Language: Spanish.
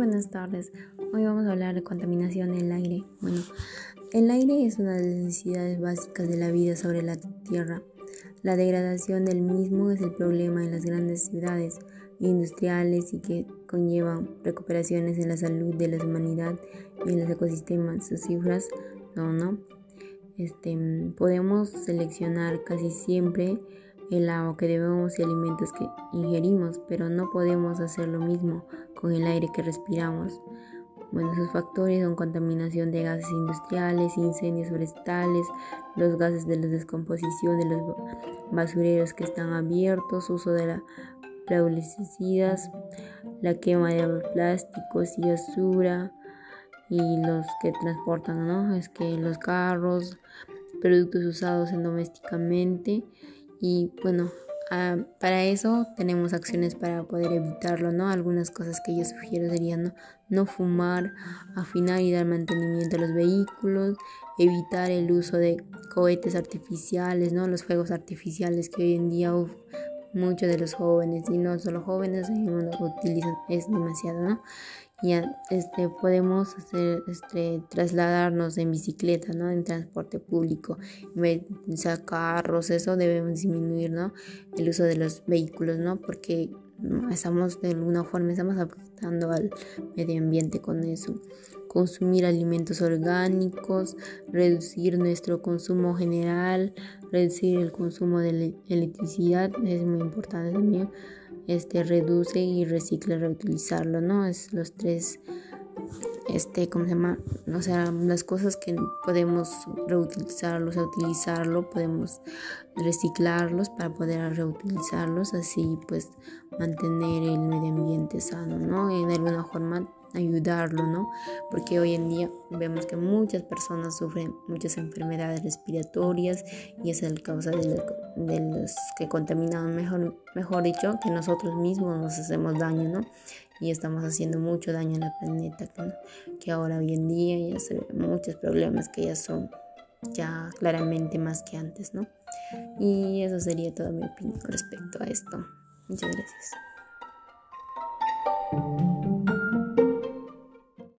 buenas tardes. Hoy vamos a hablar de contaminación del aire. Bueno, el aire es una de las necesidades básicas de la vida sobre la Tierra. La degradación del mismo es el problema en las grandes ciudades industriales y que conllevan recuperaciones en la salud de la humanidad y en los ecosistemas. Sus cifras no, no. Este, podemos seleccionar casi siempre el agua que debemos y alimentos que ingerimos, pero no podemos hacer lo mismo con el aire que respiramos. Bueno, sus factores son contaminación de gases industriales, incendios forestales, los gases de la descomposición de los basureros que están abiertos, uso de la plaguicidas, la quema de plásticos y basura y los que transportan, ¿no? Es que los carros, productos usados en domésticamente y bueno, ah, para eso tenemos acciones para poder evitarlo, ¿no? Algunas cosas que yo sugiero serían no fumar, afinar y dar mantenimiento a los vehículos, evitar el uso de cohetes artificiales, ¿no? Los fuegos artificiales que hoy en día muchos de los jóvenes y no solo jóvenes utilizan es demasiado, ¿no? ya este, podemos hacer, este, trasladarnos en bicicleta, ¿no? En transporte público, en carros, eso debemos disminuir, ¿no? El uso de los vehículos, ¿no? Porque estamos de alguna forma estamos afectando al medio ambiente con eso. Consumir alimentos orgánicos, reducir nuestro consumo general, reducir el consumo de electricidad, es muy importante también. Este reduce y recicla reutilizarlo no es los tres este cómo se llama o sea las cosas que podemos reutilizarlos utilizarlo podemos reciclarlos para poder reutilizarlos así pues mantener el medio ambiente sano no en alguna forma ayudarlo, ¿no? Porque hoy en día vemos que muchas personas sufren muchas enfermedades respiratorias y es el causa de, los que contaminan, mejor, mejor dicho, que nosotros mismos nos hacemos daño, ¿no? Y estamos haciendo mucho daño al planeta, que ahora hoy en día ya se ven muchos problemas que ya son ya claramente más que antes, ¿no? Y eso sería toda mi opinión respecto a esto. Muchas gracias.